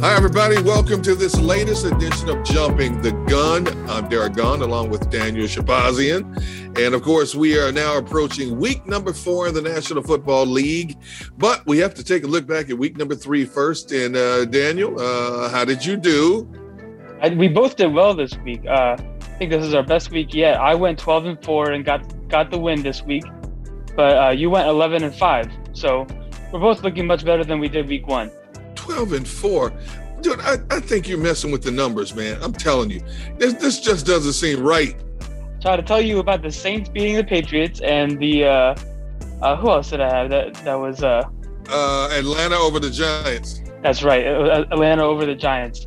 Hi, everybody. Welcome to this latest edition of Jumping the Gun. I'm Derek Gunn, along with Daniel Shabazian. And of course, we are now approaching week number four in the National Football League. But we have to take a look back at week number three first. And uh, Daniel, uh, how did you do? I, we both did well this week. Uh, I think this is our best week yet. I went 12 and four and got got the win this week, but uh, you went 11 and five. So we're both looking much better than we did week one. 12 and 4. Dude, I, I think you're messing with the numbers, man. I'm telling you. This, this just doesn't seem right. Try to tell you about the Saints beating the Patriots and the uh, uh, who else did I have? That that was uh, Uh, Atlanta over the Giants. that's right, uh, Atlanta over the Giants.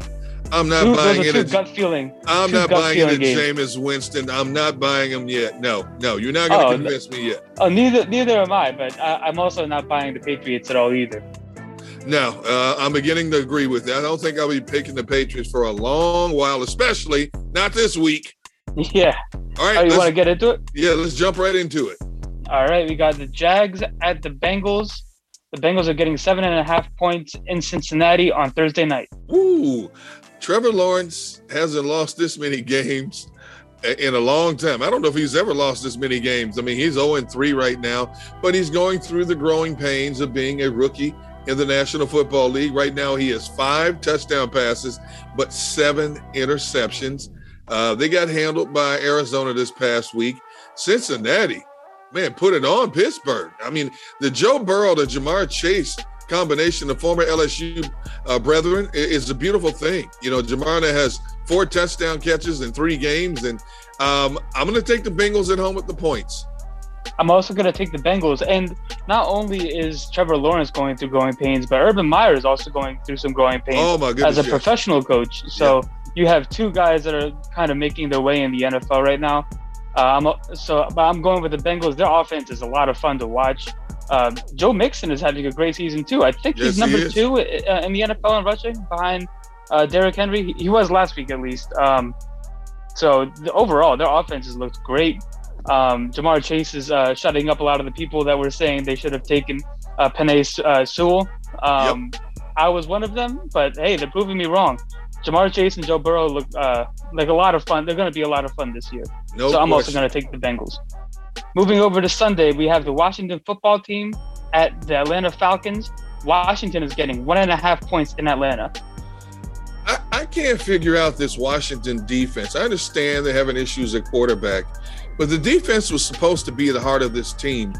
I'm not Two, buying it. gut feeling. I'm not buying it feeling at games. Jameis Winston. I'm not buying him yet. No, no, you're not going to Oh, convince me yet. Oh, neither neither am I, but I, I'm also not buying the Patriots at all either. No, uh, I'm beginning to agree with that. I don't think I'll be picking the Patriots for a long while, especially not this week. Yeah. All right, Oh, you want to get into it? yeah, let's jump right into it. All right, we got the Jags at the Bengals. The Bengals are getting seven and a half points in Cincinnati on Thursday night. Woo! Trevor Lawrence hasn't lost this many games in a long time. I don't know if he's ever lost this many games. I mean, he's 0 3 right now, but he's going through the growing pains of being a rookie in the National Football League. Right now, he has five touchdown passes, but seven interceptions. Uh, they got handled by Arizona this past week. Cincinnati, man, put it on Pittsburgh. I mean, the Joe Burrow to Ja'Marr Chase combination, the former LSU uh, brethren, is a beautiful thing. You know, Jamarna has four touchdown catches in three games, and um, I'm going to take the Bengals at home with the points. I'm also going to take the Bengals. And not only is Trevor Lawrence going through growing pains, but Urban Meyer is also going through some growing pains Oh goodness! as a yes. professional coach. So you have two guys that are kind of making their way in the NFL right now. Uh, I'm so, but I'm going with the Bengals. Their offense is a lot of fun to watch. Um, Joe Mixon is having a great season too. I think Yes, he's number is. two uh, in the NFL in rushing behind uh, Derrick Henry. He, he was last week at least. Um, so the, overall, their offenses looked great. Um, Ja'Marr Chase is uh, shutting up a lot of the people that were saying they should have taken uh, Penei uh, Sewell. Um, I was one of them, but hey, they're proving me wrong. Ja'Marr Chase and Joe Burrow look uh, like a lot of fun. They're going to be a lot of fun this year. no so I'm also going to take the Bengals. Moving over to Sunday, we have the Washington football team at the Atlanta Falcons. Washington is getting one and a half points in Atlanta. I, I can't figure out this Washington defense. I understand they're having issues at quarterback, but the defense was supposed to be the heart of this team.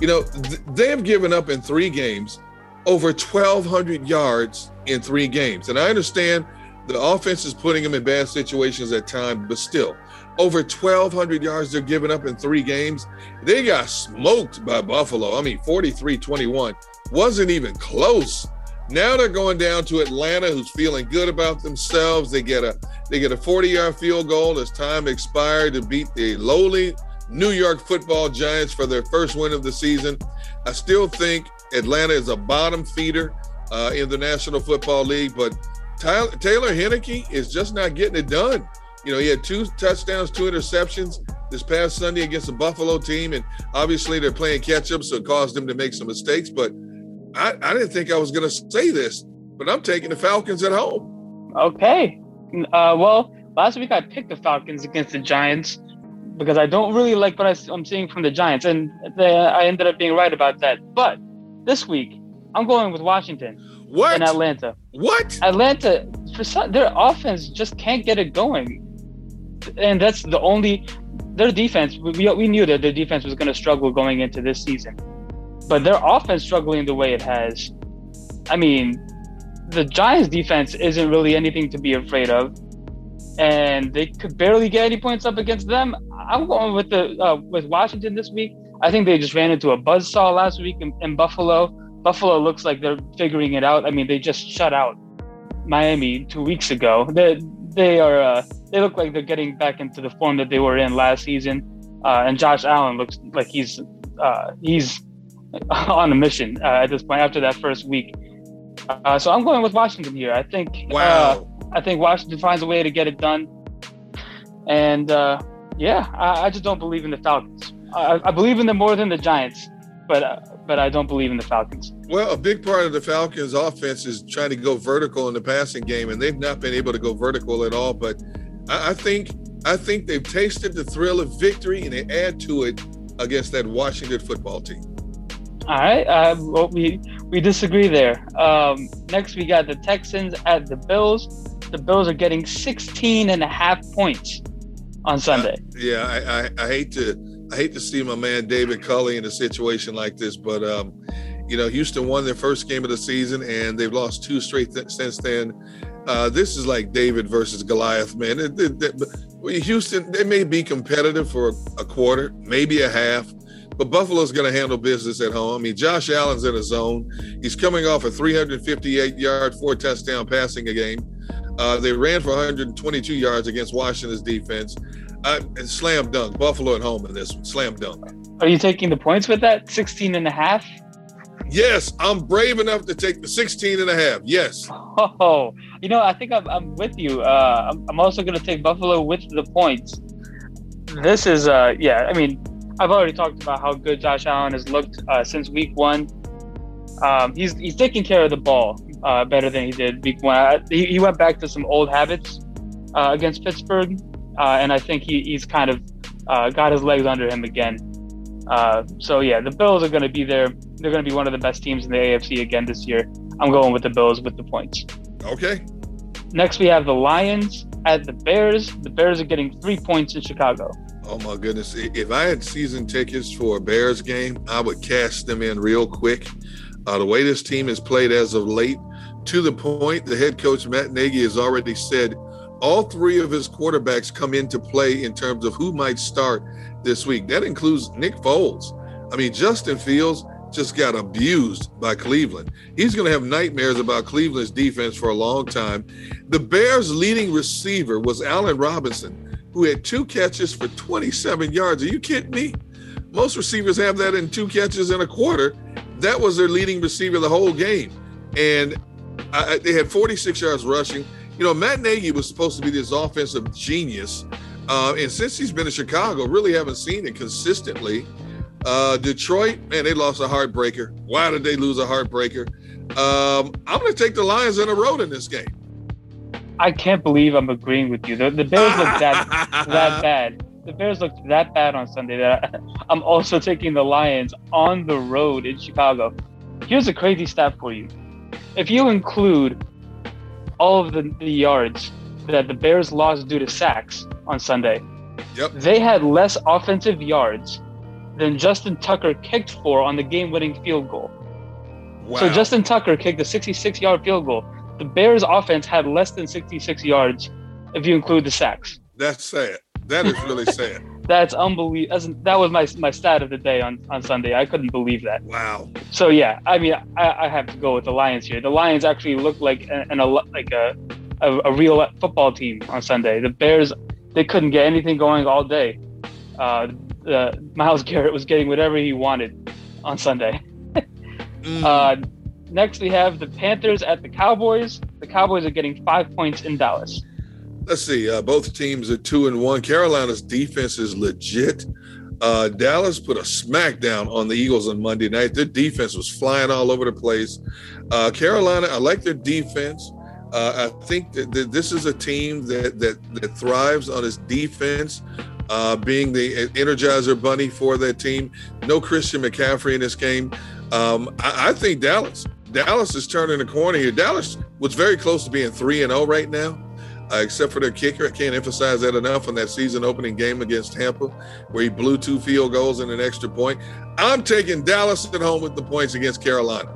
You know, th- they have given up in three games over 1,200 yards in three games. And I understand the offense is putting them in bad situations at times, but still, over 1,200 yards they're giving up in three games. They got smoked by Buffalo. I mean, 43 21. Wasn't even close. Now they're going down to Atlanta, who's feeling good about themselves. They get a they get a 40 yard field goal as time expired to beat the lowly New York football giants for their first win of the season. I still think Atlanta is a bottom feeder uh, in the National Football League, but Tyler, Taylor Heinicke is just not getting it done. You know, he had two touchdowns, two interceptions this past Sunday against the Buffalo team, and obviously they're playing catch up, so it caused them to make some mistakes. But I, I didn't think I was going to say this, but I'm taking the Falcons at home. Okay. Uh, well, last week I picked the Falcons against the Giants because I don't really like what I, am seeing from the Giants, and they, I ended up being right about that. But this week, I'm going with Washington. What? In Atlanta. What? Atlanta, for some, their offense just can't get it going, and that's the only. Their defense, we, we knew that their defense was going to struggle going into this season, but their offense struggling the way it has. I mean, the Giants' defense isn't really anything to be afraid of, and they could barely get any points up against them. I'm going with the uh, with Washington this week. I think they just ran into a buzzsaw last week in, in Buffalo. Buffalo looks like they're figuring it out. I mean, they just shut out Miami two weeks ago. They they are uh, they look like they're getting back into the form that they were in last season. Uh, and Josh Allen looks like he's uh, he's on a mission uh, at this point after that first week. Uh, so I'm going with Washington here. I think uh, wow. I think Washington finds a way to get it done. And yeah, I, I, just don't believe in the Falcons. I, I believe in them more than the Giants but uh, but I don't believe in the Falcons. Well, a big part of the Falcons' offense is trying to go vertical in the passing game, and they've not been able to go vertical at all. But I, I think I think they've tasted the thrill of victory, and they add to it against that Washington football team. All right, uh, well, we we disagree there. Um, next, we got the Texans at the Bills. The Bills are getting 16 and a half points on Sunday. Uh, yeah, I, I, I hate to I hate to see my man David Culley in a situation like this, but um, you know, Houston won their first game of the season and they've lost two straight th- since then. Uh, this is like David versus Goliath, man. It, it, it, Houston, they may be competitive for a quarter, maybe a half, but Buffalo's going to handle business at home. I mean, Josh Allen's in a zone. He's coming off a 358 yard, four touchdown passing a game. Uh, they ran for 122 yards against Washington's defense. Uh, slam dunk. Buffalo at home in this one. Slam dunk. Are you taking the points with that? 16 and a half? Yes, I'm brave enough to take the 16 and a half. Yes. Oh, you know, I think I'm, I'm with you. Uh, I'm, I'm also going to take Buffalo with the points. This is, uh, yeah, I mean, I've already talked about how good Josh Allen has looked uh, since week one. Um, he's he's taking care of the ball uh, better than he did week one. He, he went back to some old habits uh, against Pittsburgh, uh, and I think he, he's kind of uh, got his legs under him again. Uh, so yeah, the Bills are going to be there. They're going to be one of the best teams in the AFC again this year. I'm going with the Bills with the points. Okay. Next, we have the Lions at the Bears. The Bears are getting three points in Chicago. Oh my goodness! If I had season tickets for a Bears game, I would cash them in real quick. Uh, the way this team has played as of late, to the point, the head coach Matt Nagy has already said all three of his quarterbacks come into play in terms of who might start this week. That includes Nick Foles. I mean, Justin Fields just got abused by Cleveland. He's going to have nightmares about Cleveland's defense for a long time. The Bears' leading receiver was Allen Robinson, who had two catches for 27 yards. Are you kidding me? Most receivers have that in two catches in a quarter. That was their leading receiver the whole game. And I, they had 46 yards rushing you know, Matt Nagy was supposed to be this offensive genius. Uh, and since he's been in Chicago, really haven't seen it consistently. Uh, Detroit, man, they lost a heartbreaker. Why did they lose a heartbreaker? Um, I'm going to take the Lions on the road in this game. I can't believe I'm agreeing with you. The, the Bears look that that bad. The Bears looked that bad on Sunday that I'm also taking the Lions on the road in Chicago. Here's a crazy stat for you. If you include all of the, the yards that the Bears lost due to sacks on Sunday. Yep. They had less offensive yards than Justin Tucker kicked for on the game winning field goal. Wow. So Justin Tucker kicked a 66 yard field goal. The Bears offense had less than 66 yards if you include the sacks. That's sad. That is really sad. That's unbelievable. That was my my stat of the day on, on Sunday. I couldn't believe that. Wow. So yeah, I mean, I, I have to go with the Lions here. The Lions actually look like an, a like a, a, a real football team on Sunday. The Bears they couldn't get anything going all day. Uh, uh, Myles Garrett was getting whatever he wanted on Sunday. mm. uh, next, we have the Panthers at the Cowboys. The Cowboys are getting five points in Dallas. Let's see. Uh, both teams are two and one. Carolina's defense is legit. Uh, Dallas put a smackdown on the Eagles on Monday night. Their defense was flying all over the place. Uh, Carolina, I like their defense. Uh, I think that, that, this is a team that that, that thrives on its defense, uh, being the energizer bunny for that team. No Christian McCaffrey in this game. Um, I, I, think Dallas. Dallas is turning the corner here. Dallas was very close to being three and zero oh right now uh, except for their kicker. I can't emphasize that enough on that season opening game against Tampa, where he blew two field goals and an extra point. I'm taking Dallas at home with the points against Carolina.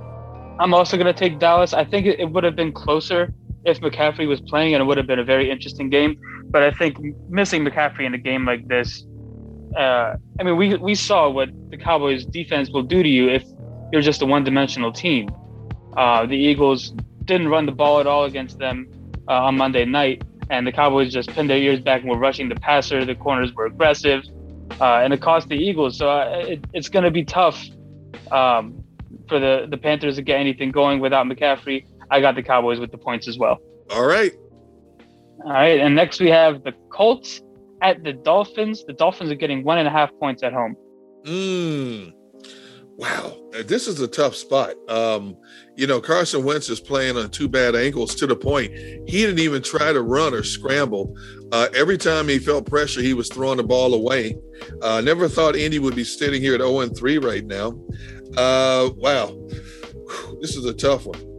I'm also going to take Dallas. I think it would have been closer if McCaffrey was playing, and it would have been a very interesting game. But I think missing McCaffrey in a game like this, uh, I mean, we we saw what the Cowboys' defense will do to you if you're just a one-dimensional team. Uh, the Eagles didn't run the ball at all against them uh, on Monday night, and the Cowboys just pinned their ears back and were rushing the passer. The corners were aggressive, uh, and it cost the Eagles. So uh, it, it's going to be tough um, for the the Panthers to get anything going without McCaffrey. I got the Cowboys with the points as well. All right. All right, and next we have the Colts at the Dolphins. The Dolphins are getting one and a half points at home. Hmm. Wow, this is a tough spot. Um, you know, Carson Wentz is playing on two bad ankles to the point he didn't even try to run or scramble. Uh, every time he felt pressure, he was throwing the ball away. Uh, never thought Indy would be sitting here at 0 3 right now. Uh, wow, this is a tough one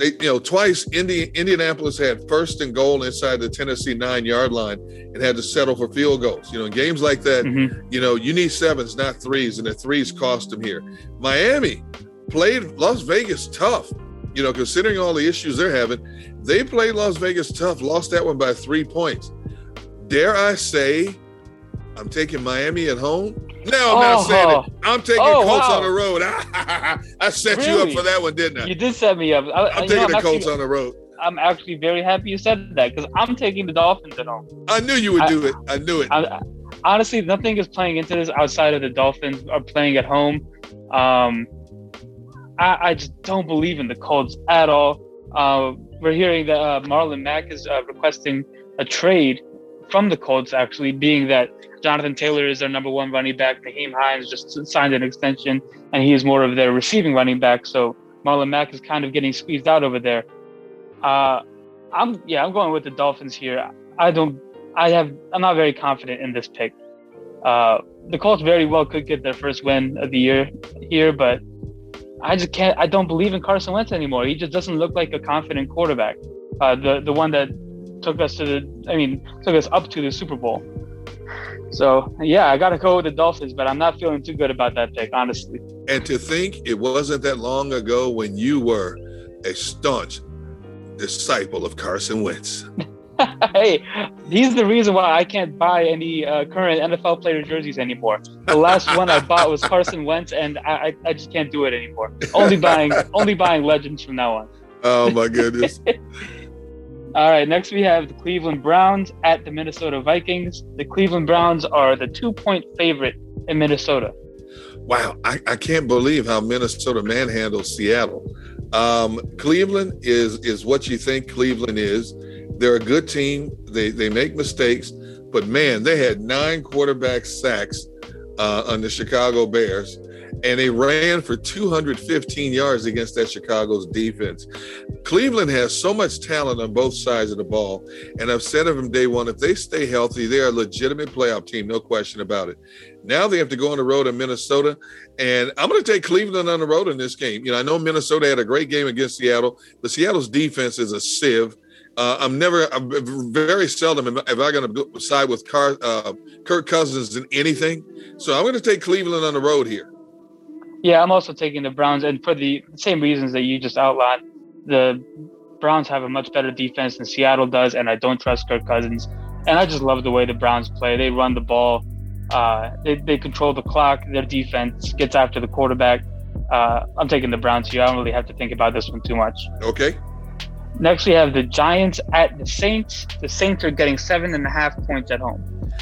they, you know, twice Indi- Indianapolis had first and goal inside the Tennessee nine yard line and had to settle for field goals. You know, in games like that, mm-hmm. you know, you need sevens, not threes, and the threes cost them here. Miami played Las Vegas tough. You know, considering all the issues they're having, they played Las Vegas tough, lost that one by three points. Dare I say, I'm taking Miami at home. No, I'm oh, not saying it. I'm taking oh, Colts wow. on the road. I set really? you up for that one, didn't I? You did set me up. I, am taking know, the Colts actually, on the road. I'm actually very happy you said that because I'm taking the Dolphins at home. I knew you would I, do it. I knew it. I, honestly, nothing is playing into this outside of the Dolphins are playing at home. Um, I, just don't believe in the Colts at all. Uh, we're hearing that uh, Marlon Mack is uh, requesting a trade from the Colts, actually, being that Jonathan Taylor is their number one running back. Nyheim Hines just signed an extension, and he is more of their receiving running back. So Marlon Mack is kind of getting squeezed out over there. Uh, I'm yeah, I'm going with the Dolphins here. I don't, I have, I'm not very confident in this pick. Uh, the Colts very well could get their first win of the year here, but I just can't. I don't believe in Carson Wentz anymore. He just doesn't look like a confident quarterback. Uh, the the one that took us to the, I mean, took us up to the Super Bowl. So yeah, I got to go with the Dolphins, but I'm not feeling too good about that pick, honestly. And to think it wasn't that long ago when you were a staunch disciple of Carson Wentz. hey, he's the reason why I can't buy any uh, current NFL player jerseys anymore. The last one I bought was Carson Wentz, and I, I just can't do it anymore. Only buying only buying legends from now on. Oh my goodness. All right, next we have the Cleveland Browns at the Minnesota Vikings. The Cleveland Browns are the two point favorite in Minnesota. Wow, I, I can't believe how Minnesota manhandled Seattle. Um, Cleveland is is what you think Cleveland is. They're a good team. They they make mistakes, but man, they had nine quarterback sacks uh, on the Chicago Bears and they ran for 215 yards against that Chicago's defense. Cleveland has so much talent on both sides of the ball, and I've said of them day one: if they stay healthy, they are a legitimate playoff team, no question about it. Now they have to go on the road in Minnesota, and I'm going to take Cleveland on the road in this game. You know, I know Minnesota had a great game against Seattle, but Seattle's defense is a sieve. Uh, I'm never, I'm very seldom am, am I going to side with Car, uh, Kirk Cousins in anything. So I'm going to take Cleveland on the road here. Yeah, I'm also taking the Browns, and for the same reasons that you just outlined. The Browns have a much better defense than Seattle does, and I don't trust Kirk Cousins. And I just love the way the Browns play. They run the ball, uh, they, they control the clock. Their defense gets after the quarterback. Uh, I'm taking the Browns here. I don't really have to think about this one too much. Okay. Next, we have the Giants at the Saints. The Saints are getting seven and a half points at home.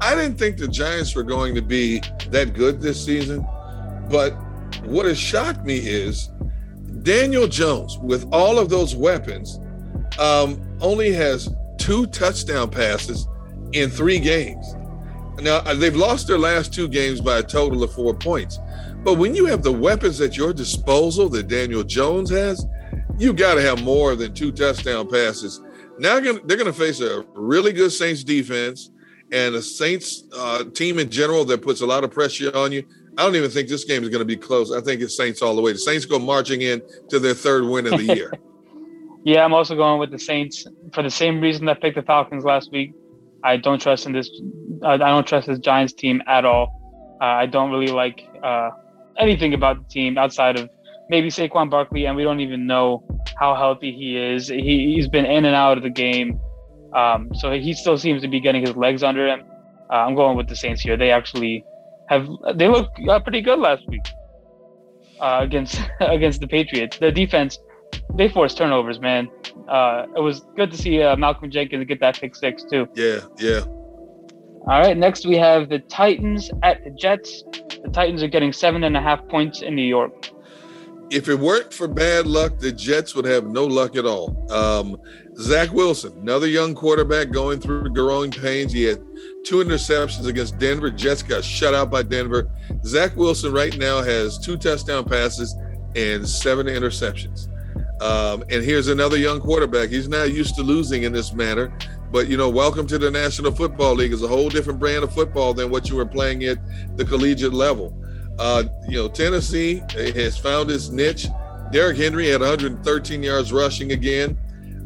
I didn't think the Giants were going to be that good this season, but what has shocked me is Daniel Jones, with all of those weapons, um, only has two touchdown passes in three games. Now, uh, they've lost their last two games by a total of four points. But when you have the weapons at your disposal that Daniel Jones has, you got to have more than two touchdown passes. Now they're going to face a really good Saints defense and a Saints uh, team in general that puts a lot of pressure on you. I don't even think this game is going to be close. I think it's Saints all the way. The Saints go marching in to their third win of the year. yeah, I'm also going with the Saints for the same reason I picked the Falcons last week. I don't trust in this. I don't trust this Giants team at all. Uh, I don't really like uh, anything about the team outside of maybe Saquon Barkley, and we don't even know how healthy he is. He, he's been in and out of the game, um, so he still seems to be getting his legs under him. Uh, I'm going with the Saints here. They actually have they look uh, pretty good last week uh, against against the Patriots. The defense they forced turnovers, man. Uh, it was good to see uh, Malcolm Jenkins get that pick six too. Yeah, yeah. All right, next we have the Titans at the Jets. The Titans are getting seven and a half points in New York. If it weren't for bad luck, the Jets would have no luck at all. Um, Zach Wilson, another young quarterback going through growing pains. He had two interceptions against Denver. Jets got shut out by Denver. Zach Wilson right now has two touchdown passes and seven interceptions. Um, and here's another young quarterback. He's not used to losing in this manner. But you know, welcome to the National Football League. It's a whole different brand of football than what you were playing at the collegiate level. Uh, you know, Tennessee has found its niche. Derrick Henry had 113 yards rushing again.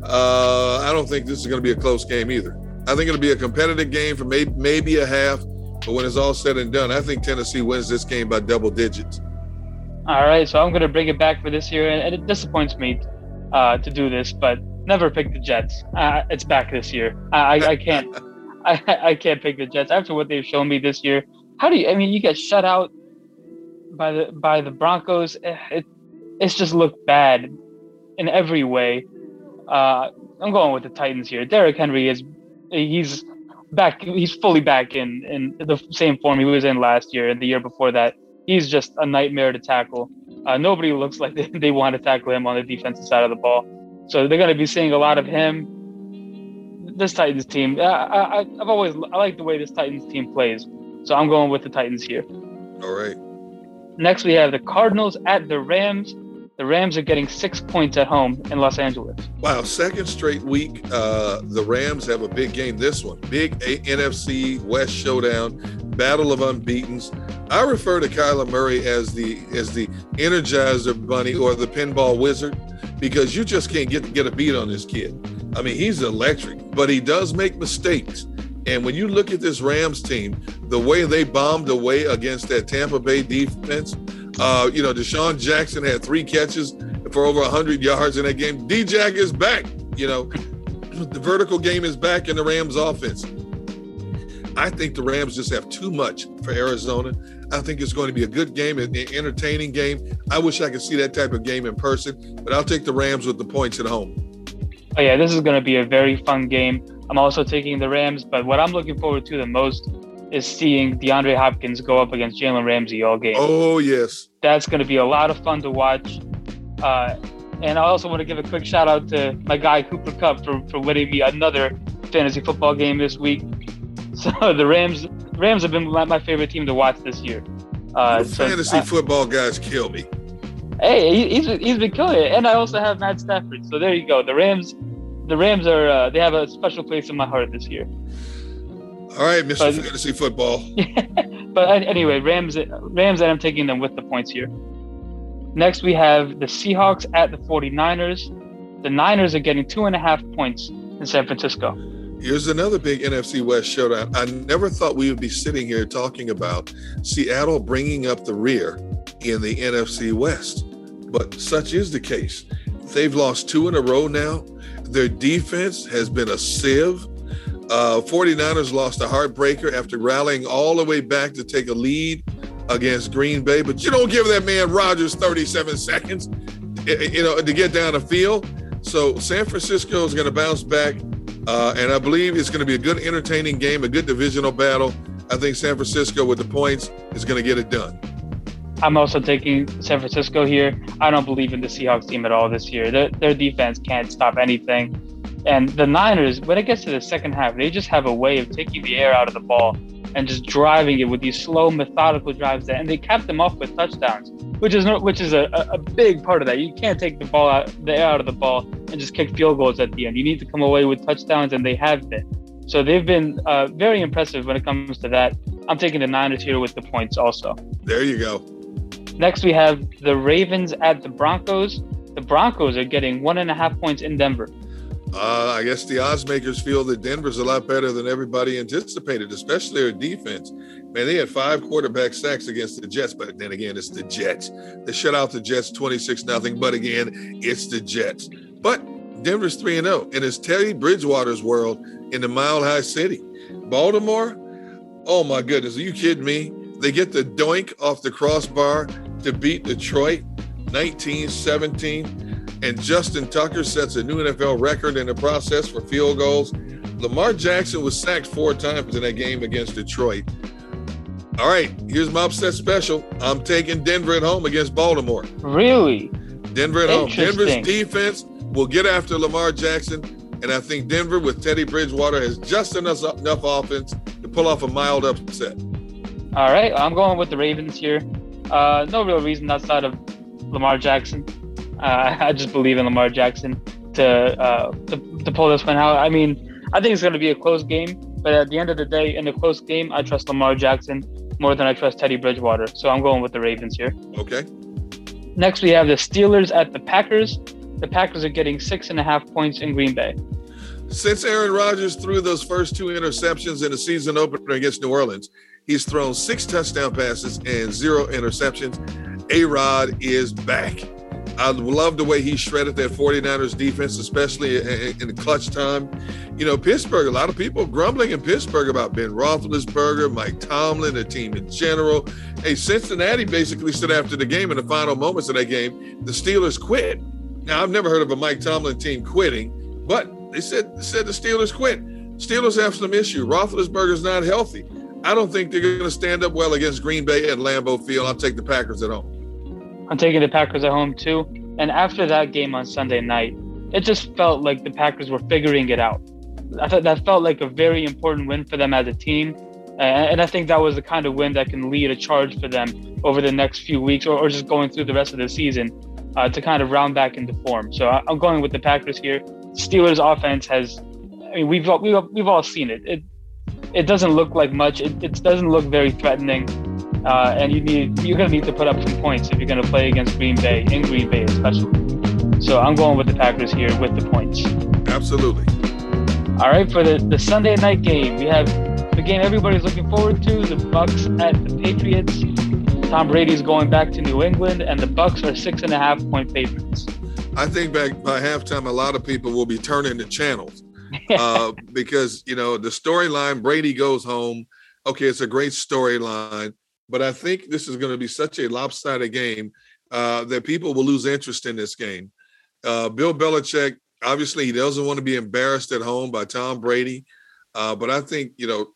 Uh, I don't think this is going to be a close game either. I think it'll be a competitive game for maybe maybe a half, but when it's all said and done, I think Tennessee wins this game by double digits. All right, so I'm going to bring it back for this year, and it disappoints me uh, to do this, but never pick the Jets. Uh, it's back this year. I, I can't. I, I can't pick the Jets after what they've shown me this year. How do you? I mean, you get shut out by the by the Broncos. Eh, it it's just looked bad in every way. Uh, I'm going with the Titans here. Derrick Henry is he's back. He's fully back in in the same form he was in last year and the year before that. He's just a nightmare to tackle. Uh, nobody looks like they, they want to tackle him on the defensive side of the ball. So they're going to be seeing a lot of him. This Titans team, I, I, I've always I like the way this Titans team plays. So I'm going with the Titans here. All right. Next, we have the Cardinals at the Rams. The Rams are getting six points at home in Los Angeles. Wow, second straight week. Uh, the Rams have a big game. This one, big a- NFC West showdown, battle of unbeaten's. I refer to Kyler Murray as the as the Energizer Bunny or the Pinball Wizard because you just can't get get a beat on this kid. I mean, he's electric, but he does make mistakes. And when you look at this Rams team, the way they bombed away against that Tampa Bay defense, uh, you know, DeSean Jackson had three catches for over 100 yards in that game. D-Jack is back. You know, the vertical game is back in the Rams offense. I think the Rams just have too much for Arizona. I think it's going to be a good game, an entertaining game. I wish I could see that type of game in person, but I'll take the Rams with the points at home. Oh, yeah, this is going to be a very fun game. I'm also taking the Rams, but what I'm looking forward to the most is seeing DeAndre Hopkins go up against Jalen Ramsey all game. Oh, yes. That's going to be a lot of fun to watch. Uh, and I also want to give a quick shout out to my guy Cooper Kupp for, for winning me another fantasy football game this week. So the Rams Rams have been my favorite team to watch this year. Uh, so, fantasy football guys kill me. Hey, he's he's been killing it, and I also have Matt Stafford. So there you go. The Rams, the Rams are uh, they have a special place in my heart this year. All right, Mr. But, Fantasy Football. but anyway, Rams Rams and I'm taking them with the points here. Next, we have the Seahawks at the 49ers. The Niners are getting two and a half points in San Francisco. Here's another big NFC West showdown. I never thought we would be sitting here talking about Seattle bringing up the rear in the NFC West, but such is the case. They've lost two in a row now. Their defense has been a sieve. Uh, 49ers lost a heartbreaker after rallying all the way back to take a lead against Green Bay, but you don't give that man Rodgers 37 seconds, you know, to get down the field. So San Francisco is going to bounce back Uh, and I believe it's going to be a good, entertaining game, a good divisional battle. I think San Francisco, with the points, is going to get it done. I'm also taking San Francisco here. I don't believe in the Seahawks team at all this year. Their, their defense can't stop anything. And the Niners, when it gets to the second half, they just have a way of taking the air out of the ball and just driving it with these slow, methodical drives. That, and they capped them off with touchdowns, which is which is a, a big part of that. You can't take the ball out, the air out of the ball and just kick field goals at the end. You need to come away with touchdowns, and they have been. So they've been uh, very impressive when it comes to that. I'm taking the Niners here with the points also. There you go. Next, we have the Ravens at the Broncos. The Broncos are getting one and a half points in Denver. Uh, I guess the odds makers feel that Denver's a lot better than everybody anticipated, especially their defense. Man, they had five quarterback sacks against the Jets, but then again, it's the Jets. They shut out the Jets 26 nothing, but again, it's the Jets. But Denver's 3 0, and it's Teddy Bridgewater's world in the Mile High City. Baltimore, oh my goodness, are you kidding me? They get the doink off the crossbar to beat Detroit 19 17. And Justin Tucker sets a new NFL record in the process for field goals. Lamar Jackson was sacked four times in that game against Detroit. All right, here's my upset special. I'm taking Denver at home against Baltimore. Really? Denver at home. Denver's defense will get after Lamar Jackson. And I think Denver with Teddy Bridgewater has just enough, enough offense to pull off a mild upset. All right, I'm going with the Ravens here. Uh, no real reason outside of Lamar Jackson. Uh, I just believe in Lamar Jackson to, uh, to, to pull this one out. I mean, I think it's going to be a close game, but at the end of the day, in a close game, I trust Lamar Jackson more than I trust Teddy Bridgewater. So I'm going with the Ravens here. Okay. Next, we have the Steelers at the Packers. The Packers are getting six and a half points in Green Bay. Since Aaron Rodgers threw those first two interceptions in the season opener against New Orleans, he's thrown six touchdown passes and zero interceptions. A Rod is back. I love the way he shredded that 49ers defense, especially in, in clutch time. You know, Pittsburgh, a lot of people grumbling in Pittsburgh about Ben Roethlisberger, Mike Tomlin, the team in general. Hey, Cincinnati basically said after the game, in the final moments of that game, the Steelers quit. Now, I've never heard of a Mike Tomlin team quitting, but they said, said the Steelers quit. Steelers have some issue. Roethlisberger's not healthy. I don't think they're going to stand up well against Green Bay at Lambeau Field. I'll take the Packers at home. I'm taking the Packers at home too. And after that game on Sunday night, it just felt like the Packers were figuring it out. I thought that felt like a very important win for them as a team. And I think that was the kind of win that can lead a charge for them over the next few weeks or, or just going through the rest of the season uh, to kind of round back into form. So I'm going with the Packers here. Steelers offense has, I mean, we've all, we've, we've all seen it. It it doesn't look like much. It, it doesn't look very threatening. Uh, and you need you're gonna need to put up some points if you're gonna play against Green Bay in Green Bay especially. So I'm going with the Packers here with the points. Absolutely. All right, for the, the Sunday night game, we have the game everybody's looking forward to: the Bucs at the Patriots. Tom Brady's going back to New England, and the Bucs are six and a half point favorites. I think back by halftime, a lot of people will be turning the channels uh, because you know the storyline. Brady goes home. Okay, it's a great storyline, but I think this is going to be such a lopsided game uh, that people will lose interest in this game. Uh, Bill Belichick, obviously, he doesn't want to be embarrassed at home by Tom Brady, uh, but I think you know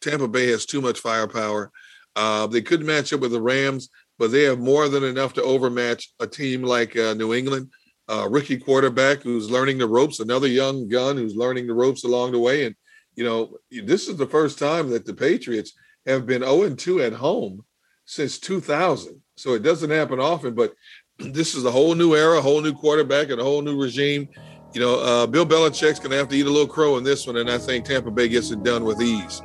Tampa Bay has too much firepower. Uh, they could match up with the Rams, but they have more than enough to overmatch a team like uh, New England. Uh, rookie quarterback who's learning the ropes, another young gun who's learning the ropes along the way. And, you know, this is the first time that the Patriots have been 0 2 at home since 2000. So it doesn't happen often, but this is a whole new era, a whole new quarterback, and a whole new regime. You know, uh, Bill Belichick's going to have to eat a little crow in this one, and I think Tampa Bay gets it done with ease.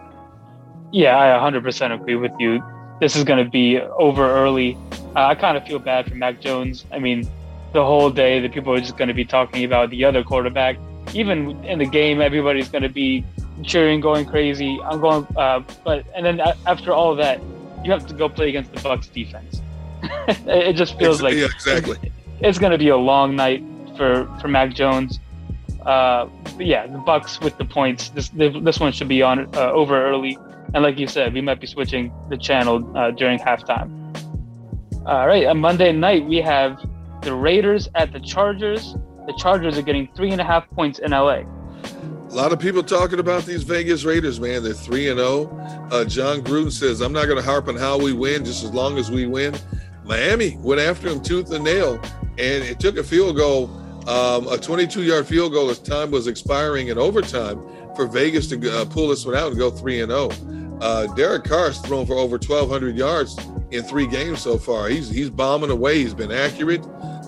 Yeah, I 100% agree with you. This is going to be over early. Uh, I kind of feel bad for Mac Jones. I mean, the whole day, the people are just going to be talking about the other quarterback. Even in the game, everybody's going to be cheering, going crazy. I'm going, uh, but and then after all that, you have to go play against the Bucs defense. it just feels like exactly. It's, it's going to be a long night for for Mac Jones. Uh, but yeah, the Bucs with the points. This this one should be on uh, over early, and like you said, we might be switching the channel uh, during halftime. All right, on Monday night we have the Raiders at the Chargers. The Chargers are getting three and a half points in LA. A lot of people talking about these Vegas Raiders, man. They're three and zero. John Jon Gruden says, "I'm not going to harp on how we win, just as long as we win." Miami went after him tooth and nail, and it took a field goal, um, a 22-yard field goal as time was expiring in overtime for Vegas to uh, pull this one out and go three and zero. Uh, Derek Carr's thrown for over 1,200 yards in three games so far. He's he's bombing away. He's been accurate.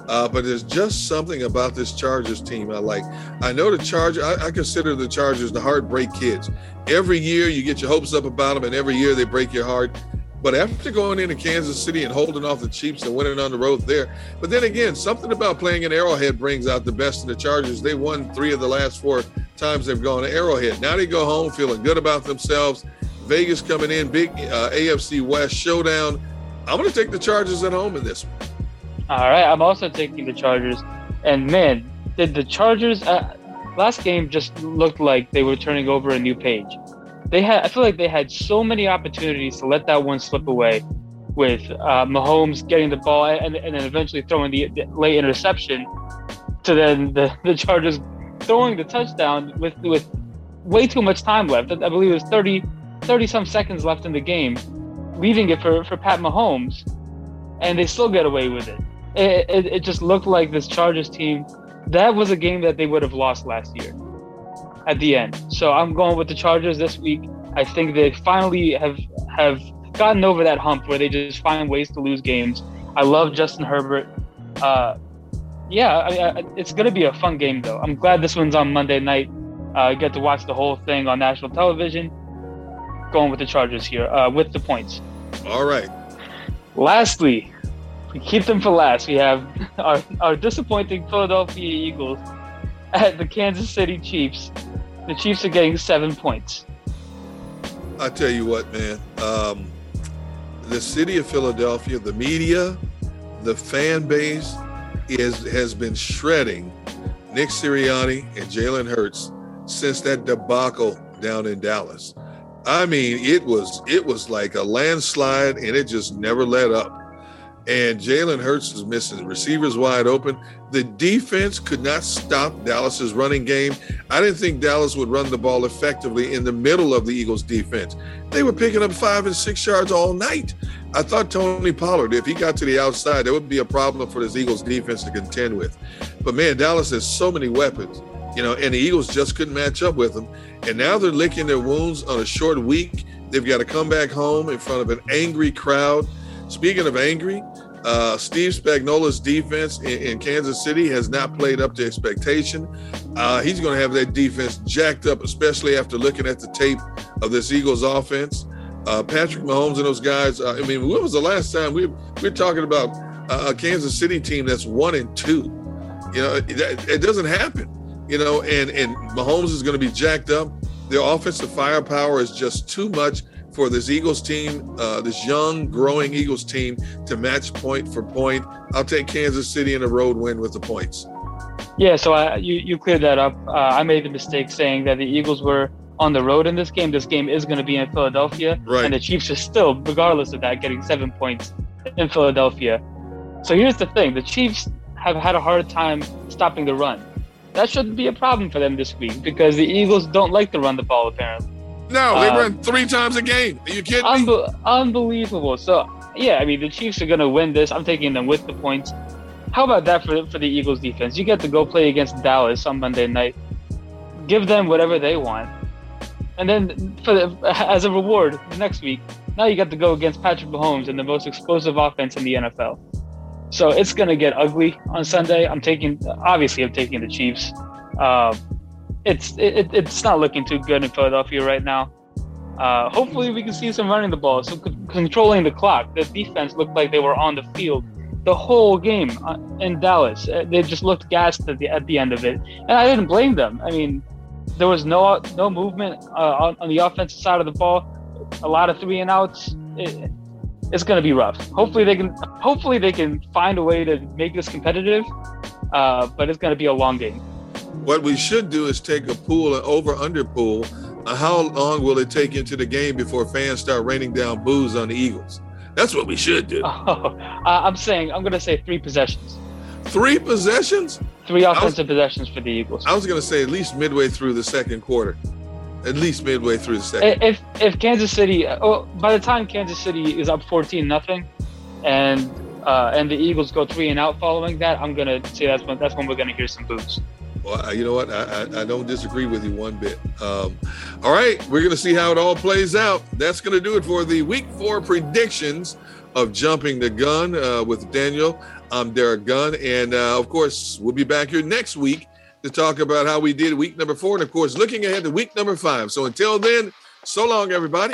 Uh, but there's just something about this Chargers team I like. I know the Chargers, I, I, consider the Chargers the heartbreak kids. Every year you get your hopes up about them, and every year they break your heart. But after going into Kansas City and holding off the Chiefs and winning on the road there, but then again, something about playing in Arrowhead brings out the best in the Chargers. They won three of the last four times they've gone to Arrowhead. Now they go home feeling good about themselves. Vegas coming in, big uh, AFC West showdown. I'm going to take the Chargers at home in this one. All right, I'm also taking the Chargers. And man, did the Chargers uh, last game just looked like they were turning over a new page. They had, I feel like they had so many opportunities to let that one slip away, with uh, Mahomes getting the ball and, and then eventually throwing the, the late interception, to then the, the Chargers throwing the touchdown with with way too much time left. I believe it was 30, 30 some seconds left in the game, leaving it for, for Pat Mahomes, and they still get away with it it, it, it just looked like this Chargers team. That was a game that they would have lost last year at the end. So I'm going with the Chargers this week. I think they finally have have gotten over that hump where they just find ways to lose games. I love Justin Herbert. Uh, yeah, I, I, it's going to be a fun game though. I'm glad this one's on Monday night. Uh, I get to watch the whole thing on national television. Going with the Chargers here uh, with the points. All right. Lastly, keep them for last. We have our, our disappointing Philadelphia Eagles at the Kansas City Chiefs. The Chiefs are getting seven points. I tell you what, man. Um, the city of Philadelphia, the media, the fan base is has been shredding Nick Sirianni and Jalen Hurts since that debacle down in Dallas. I mean, it was it was like a landslide, and it just never let up and Jalen Hurts was missing receivers wide open. The defense could not stop Dallas's running game. I didn't think Dallas would run the ball effectively in the middle of the Eagles' defense. They were picking up five and six yards all night. I thought Tony Pollard, if he got to the outside, that would be a problem for this Eagles defense to contend with. But man, Dallas has so many weapons, you know, and the Eagles just couldn't match up with them. And now they're licking their wounds on a short week. They've got to come back home in front of an angry crowd. Speaking of angry, uh, Steve Spagnuolo's defense in, in, Kansas City has not played up to expectation. Uh, he's going to have that defense jacked up, especially after looking at the tape of this Eagles offense. Uh, Patrick Mahomes and those guys. Uh, I mean, when was the last time we we're talking about a Kansas City team that's one and two? You know, it, it doesn't happen. You know, and and Mahomes is going to be jacked up. Their offensive firepower is just too much for this Eagles team, uh, this young, growing Eagles team to match point for point. I'll take Kansas City in a road win with the points. Yeah, so I, you you cleared that up. Uh, I made the mistake saying that the Eagles were on the road in this game. This game is going to be in Philadelphia, right. and the Chiefs are still, regardless of that, getting seven points in Philadelphia. So here's the thing: the Chiefs have had a hard time stopping the run. That shouldn't be a problem for them this week because the Eagles don't like to run the ball apparently. No, they um, run three times a game. Are you kidding unbe- me? Unbelievable. So yeah, I mean the Chiefs are gonna win this. I'm taking them with the points. How about that for for the Eagles defense? You get to go play against Dallas on Monday night. Give them whatever they want, and then for the, as a reward next week, now you got to go against Patrick Mahomes and the most explosive offense in the NFL. So it's gonna get ugly on Sunday. I'm taking obviously I'm taking the Chiefs. Uh, it's it, it's not looking too good in Philadelphia right now. Uh, hopefully, we can see some running the ball, so c- controlling the clock. The defense looked like they were on the field the whole game uh, in Dallas. Uh, they just looked gassed at the at the end of it, and I didn't blame them. I mean, there was no no movement uh, on, on, the offensive side of the ball. A lot of three and outs. It, it's going to be rough. Hopefully they can. Hopefully they can find a way to make this competitive. Uh, but it's going to be a long game. What we should do is take a pool, an over under pool. Uh, how long will it take into the game before fans start raining down boos on the Eagles? That's what we should do. Oh, I'm saying, I'm going to say three possessions. Three possessions? Three offensive was, possessions for the Eagles. I was going to say at least midway through the second quarter. At least midway through the second. If if Kansas City, oh, by the time Kansas City is up fourteen nothing, and uh, and the Eagles go three and out following that, I'm gonna say that's when that's when we're gonna hear some boos. You know what? I, I, I, don't disagree with you one bit. Um, all right, we're going to see how it all plays out. That's going to do it for the week four predictions of Jumping the Gun uh, with Daniel. I'm Derek Gunn. And uh, of course, we'll be back here next week to talk about how we did week number four. And of course, looking ahead to week number five. So until then, so long, everybody.